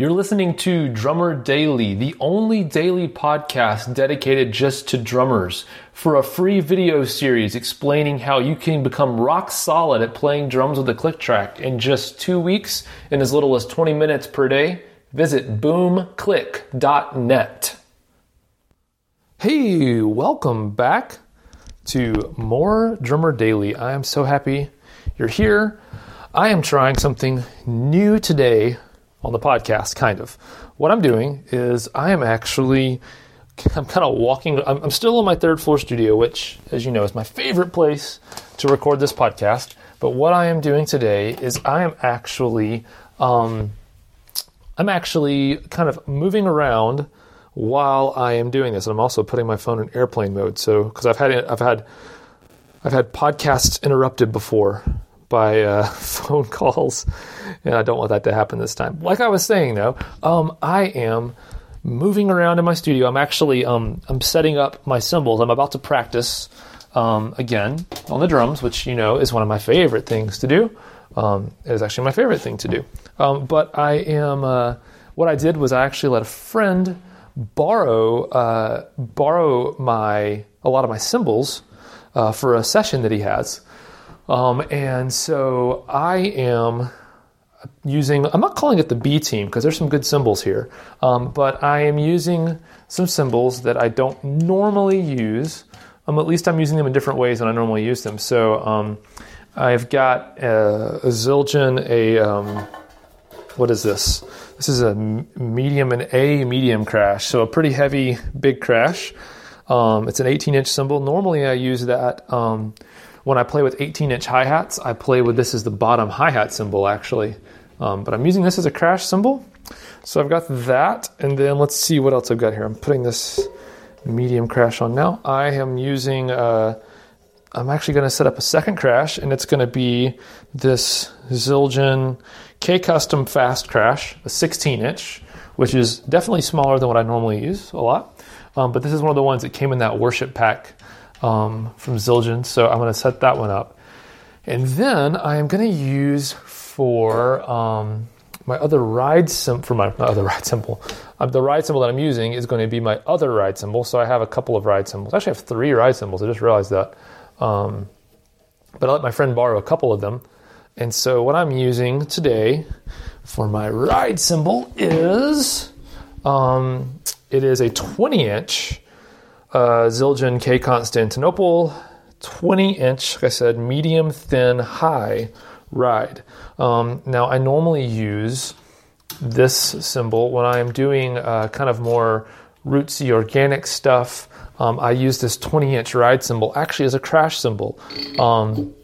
You're listening to Drummer Daily, the only daily podcast dedicated just to drummers, for a free video series explaining how you can become rock solid at playing drums with a click track in just two weeks in as little as 20 minutes per day. Visit boomclick.net. Hey, welcome back to more Drummer Daily. I am so happy you're here. I am trying something new today on the podcast, kind of. What I'm doing is I am actually, I'm kind of walking, I'm, I'm still in my third floor studio, which, as you know, is my favorite place to record this podcast. But what I am doing today is I am actually, um, I'm actually kind of moving around while I am doing this. And I'm also putting my phone in airplane mode. So, because I've had, I've had, I've had podcasts interrupted before by uh, phone calls, and I don't want that to happen this time. Like I was saying, though, um, I am moving around in my studio. I'm actually um, I'm setting up my cymbals. I'm about to practice um, again on the drums, which you know is one of my favorite things to do. Um, it is actually my favorite thing to do. Um, but I am. Uh, what I did was I actually let a friend borrow uh, borrow my a lot of my cymbals uh, for a session that he has. Um, and so I am using, I'm not calling it the B team because there's some good cymbals here, um, but I am using some cymbals that I don't normally use. Um, at least I'm using them in different ways than I normally use them. So um, I've got a, a Zildjian, a, um, what is this? This is a medium and A medium crash, so a pretty heavy, big crash. Um, it's an 18 inch cymbal. Normally I use that um, when I play with 18 inch hi hats. I play with this as the bottom hi hat cymbal actually, um, but I'm using this as a crash cymbal. So I've got that, and then let's see what else I've got here. I'm putting this medium crash on now. I am using. Uh, I'm actually going to set up a second crash, and it's going to be this Zildjian K Custom Fast Crash, a 16 inch, which is definitely smaller than what I normally use a lot. Um, but this is one of the ones that came in that worship pack um, from Zildjian, so I'm going to set that one up. And then I am going to use for um, my other ride cymbal, for my, other ride cymbal, uh, the ride cymbal that I'm using is going to be my other ride cymbal. So I have a couple of ride cymbals. Actually, I have three ride cymbals. I just realized that. Um, but I let my friend borrow a couple of them. And so what I'm using today for my ride cymbal is um, it is a 20 inch uh, Zildjian K Constantinople 20 inch, like I said, medium thin high ride. Um, now I normally use this cymbal when I'm doing uh, kind of more rootsy organic stuff. Um, I use this 20 inch ride cymbal actually as a crash cymbal. Um,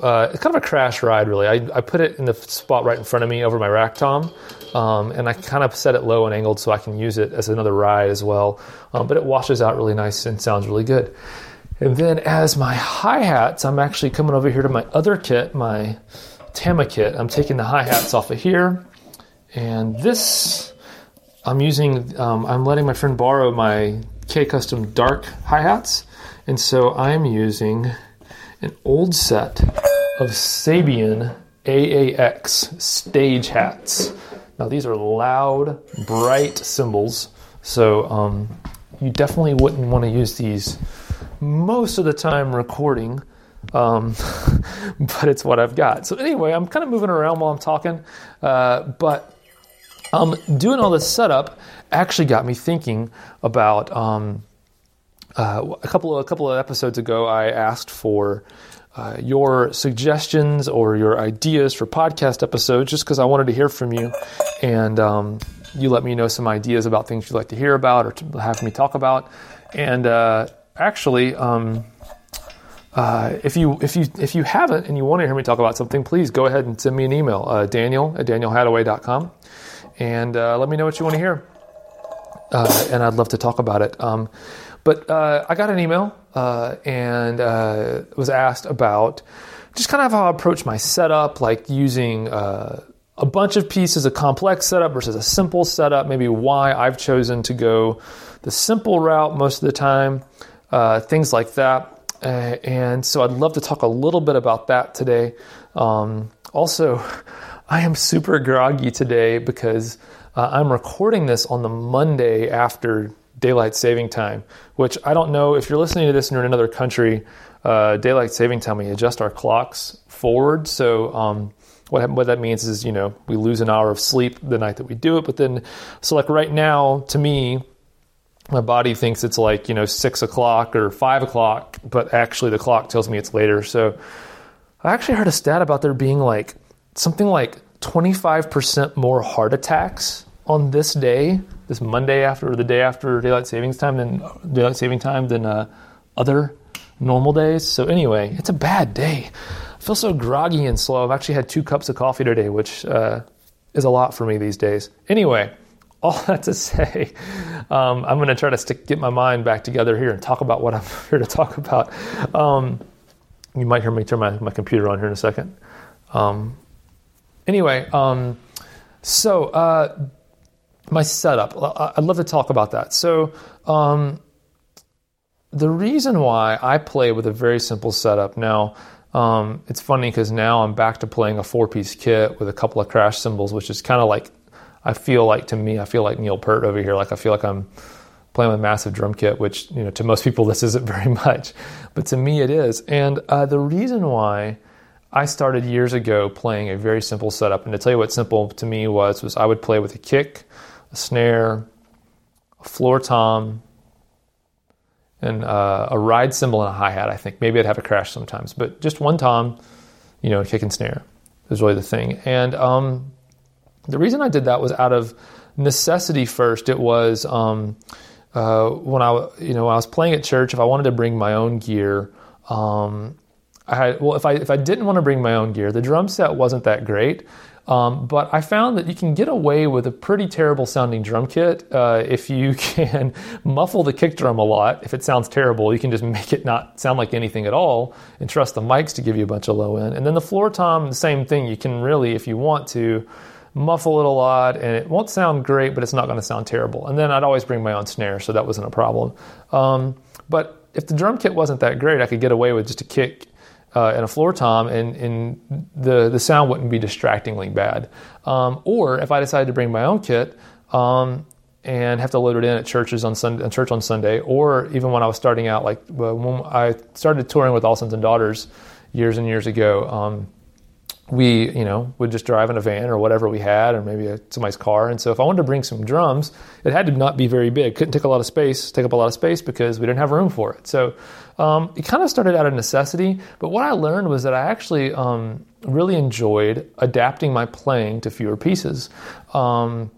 uh, it's kind of a crash ride, really. I, I, put it in the spot right in front of me over my rack tom, um, and I kind of set it low and angled so I can use it as another ride as well. Um, but it washes out really nice and sounds really good. And then as my hi hats, I'm actually coming over here to my other kit, my Tama kit. I'm taking the hi hats off of here, and this I'm using. Um, I'm letting my friend borrow my K Custom Dark hi hats, and so I'm using an old set of Sabian AAX stage hats. Now, these are loud, bright cymbals, so um, you definitely wouldn't want to use these most of the time recording, um, but it's what I've got. So, anyway, I'm kind of moving around while I'm talking, uh, but um, doing all this setup actually got me thinking about. Um, uh, a couple of a couple of episodes ago, I asked for uh, your suggestions or your ideas for podcast episodes, just because I wanted to hear from you, and um, you let me know some ideas about things you'd like to hear about or to have me talk about. And uh, actually, um, uh, if you if you if you haven't and you want to hear me talk about something, please go ahead and send me an email, uh, Daniel at danielhadaway.com, and uh, let me know what you want to hear. Uh, and I'd love to talk about it. Um, but uh, I got an email uh, and was asked about just kind of how I approach my setup, like using a bunch of pieces, a complex setup versus a simple setup, maybe why I've chosen to go the simple route most of the time, uh, things like that. Uh, and so I'd love to talk a little bit about that today. Um, also, I am super groggy today because uh, I'm recording this on the Monday after daylight saving time, which I don't know if you're listening to this and you're in another country. Uh, daylight saving time, we adjust our clocks forward. So, um, what, what that means is, you know, we lose an hour of sleep the night that we do it. But then, so like right now, to me, my body thinks it's like, you know, six o'clock or five o'clock, but actually the clock tells me it's later. So I actually heard a stat about there being like something like 25% more heart attacks on this day, this Monday after or the day after daylight savings time than daylight saving time than uh, other normal days. So anyway, it's a bad day I feel so groggy and slow. I've actually had two cups of coffee today, which uh, is a lot for me these days. Anyway, all that to say, um, I'm going to try to stick, get my mind back together here and talk about what I'm here to talk about. Um, you might hear me turn my, my computer on here in a second. Um, anyway, um, so uh, my setup, I'd love to talk about that. So, um, the reason why I play with a very simple setup now, um, it's funny because now I'm back to playing a four piece kit with a couple of crash cymbals, which is kind of like, I feel like to me, I feel like Neil Peart over here. Like I feel like I'm playing with a massive drum kit, which, you know, to most people this isn't very much, but to me it is. And uh, the reason why I started years ago playing a very simple setup, and to tell you what simple to me was, was I would play with a kick, a snare, a floor tom, and uh, a ride cymbal and a hi hat. I think maybe I'd have a crash sometimes, but just one tom, you know, kick and snare is really the thing. And um, the reason I did that was out of necessity. First, it was um, uh, when I you know when I was playing at church. If I wanted to bring my own gear. Um, I had, well, if I if I didn't want to bring my own gear, the drum set wasn't that great. Um, but I found that you can get away with a pretty terrible sounding drum kit uh, if you can muffle the kick drum a lot. If it sounds terrible, you can just make it not sound like anything at all and trust the mics to give you a bunch of low end. And then the floor tom, the same thing. You can really, if you want to, muffle it a lot and it won't sound great, but it's not going to sound terrible. And then I'd always bring my own snare, so that wasn't a problem. Um, but if the drum kit wasn't that great, I could get away with just a kick uh, and a floor tom, and, and the, the sound wouldn't be distractingly bad. Um, or if I decided to bring my own kit um, and have to load it in at churches on Sunday, church on Sunday, or even when I was starting out, like when I started touring with All Sons and Daughters years and years ago, um, we, you know, would just drive in a van or whatever we had, or maybe a, somebody's car. And so, if I wanted to bring some drums, it had to not be very big. Couldn't take a lot of space, take up a lot of space because we didn't have room for it. So, um, it kind of started out of necessity. But what I learned was that I actually um, really enjoyed adapting my playing to fewer pieces. Um,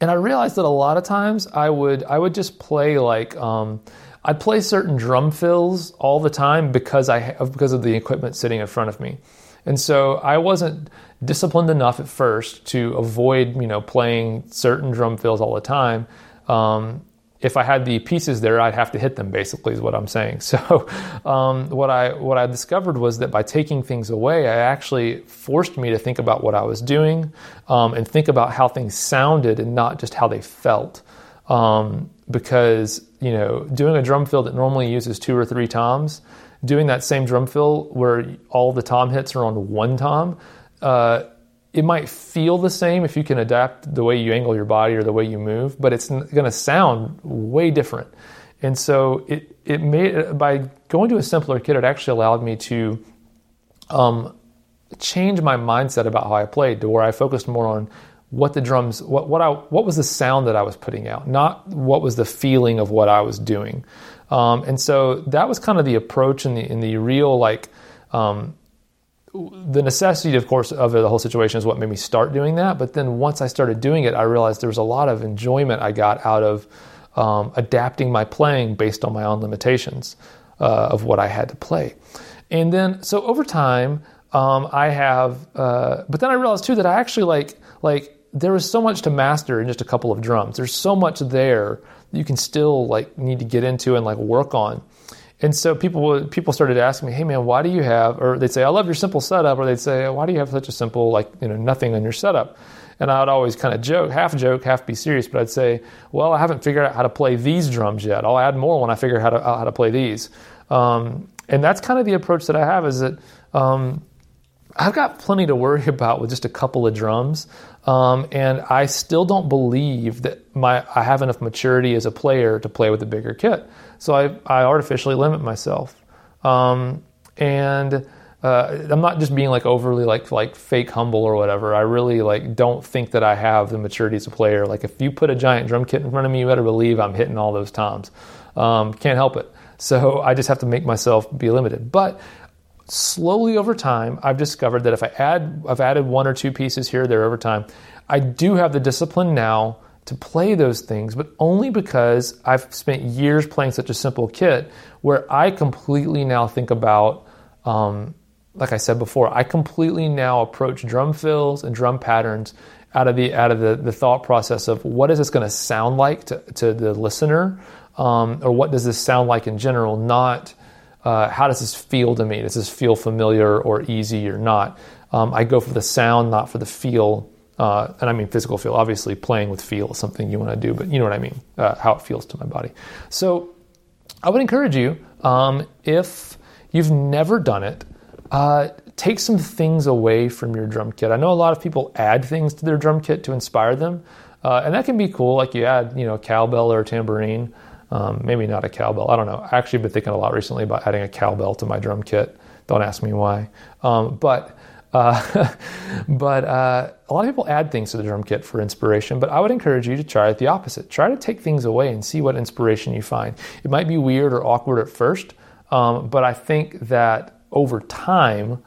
and I realized that a lot of times I would I would just play like um, I'd play certain drum fills all the time because I because of the equipment sitting in front of me. And so I wasn't disciplined enough at first to avoid, you know, playing certain drum fills all the time. Um, if I had the pieces there, I'd have to hit them. Basically, is what I'm saying. So, um, what I what I discovered was that by taking things away, I actually forced me to think about what I was doing um, and think about how things sounded and not just how they felt. Um, because you know, doing a drum fill that normally uses two or three toms doing that same drum fill where all the tom hits are on one tom, uh, it might feel the same if you can adapt the way you angle your body or the way you move, but it's going to sound way different. And so it it made by going to a simpler kit, it actually allowed me to um, change my mindset about how I played to where I focused more on what the drums what what I what was the sound that I was putting out, not what was the feeling of what I was doing. Um, and so that was kind of the approach in the the real like um, the necessity, of course, of the whole situation is what made me start doing that. But then once I started doing it, I realized there was a lot of enjoyment I got out of um, adapting my playing based on my own limitations uh, of what I had to play. And then, so over time, um, I have, uh, but then I realized too that I actually like, like, there was so much to master in just a couple of drums. There's so much there you can still like need to get into and like work on. And so people people started asking me, "Hey man, why do you have?" Or they'd say, "I love your simple setup," or they'd say, "Why do you have such a simple like you know nothing on your setup?" And I would always kind of joke, half joke, half be serious, but I'd say, "Well, I haven't figured out how to play these drums yet. I'll add more when I figure out how to, how to play these." Um, and that's kind of the approach that I have. Is that um, I've got plenty to worry about with just a couple of drums. Um, and I still don't believe that my I have enough maturity as a player to play with a bigger kit. So I, I artificially limit myself. Um, and uh, I'm not just being like overly like like fake humble or whatever. I really like don't think that I have the maturity as a player. Like if you put a giant drum kit in front of me, you better believe I'm hitting all those toms. Um, can't help it. So I just have to make myself be limited. But slowly over time, I've discovered that if I add, I've added one or two pieces here or there over time, I do have the discipline now to play those things, but only because I've spent years playing such a simple kit where I completely now think about, um, like I said before, I completely now approach drum fills and drum patterns out of the out of the, the thought process of what is this going to sound like to, to the listener, um, or what does this sound like in general, not uh, how does this feel to me? Does this feel familiar or easy or not? Um, I go for the sound, not for the feel. Uh, and I mean physical feel. Obviously, playing with feel is something you want to do, but you know what I mean, uh, how it feels to my body. So I would encourage you, um, if you've never done it, uh, take some things away from your drum kit. I know a lot of people add things to their drum kit to inspire them, uh, and that can be cool. Like you add, you know, cowbell or a tambourine. Um, maybe not a cowbell. I don't know. I actually been thinking a lot recently about adding a cowbell to my drum kit. Don't ask me why. Um, but uh, but uh, a lot of people add things to the drum kit for inspiration. But I would encourage you to try it the opposite. Try to take things away and see what inspiration you find. It might be weird or awkward at first, um, but I think that over time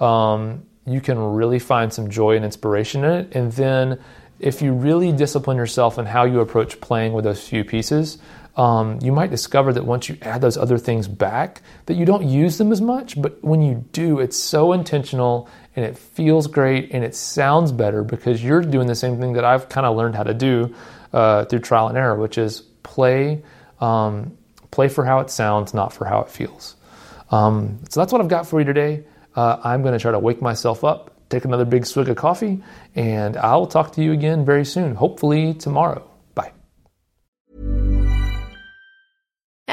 um, you can really find some joy and inspiration in it. And then if you really discipline yourself in how you approach playing with those few pieces, um, you might discover that once you add those other things back, that you don't use them as much. But when you do, it's so intentional and it feels great and it sounds better because you're doing the same thing that I've kind of learned how to do uh, through trial and error, which is play, um, play for how it sounds, not for how it feels. Um, so that's what I've got for you today. Uh, I'm going to try to wake myself up, take another big swig of coffee, and I'll talk to you again very soon, hopefully tomorrow.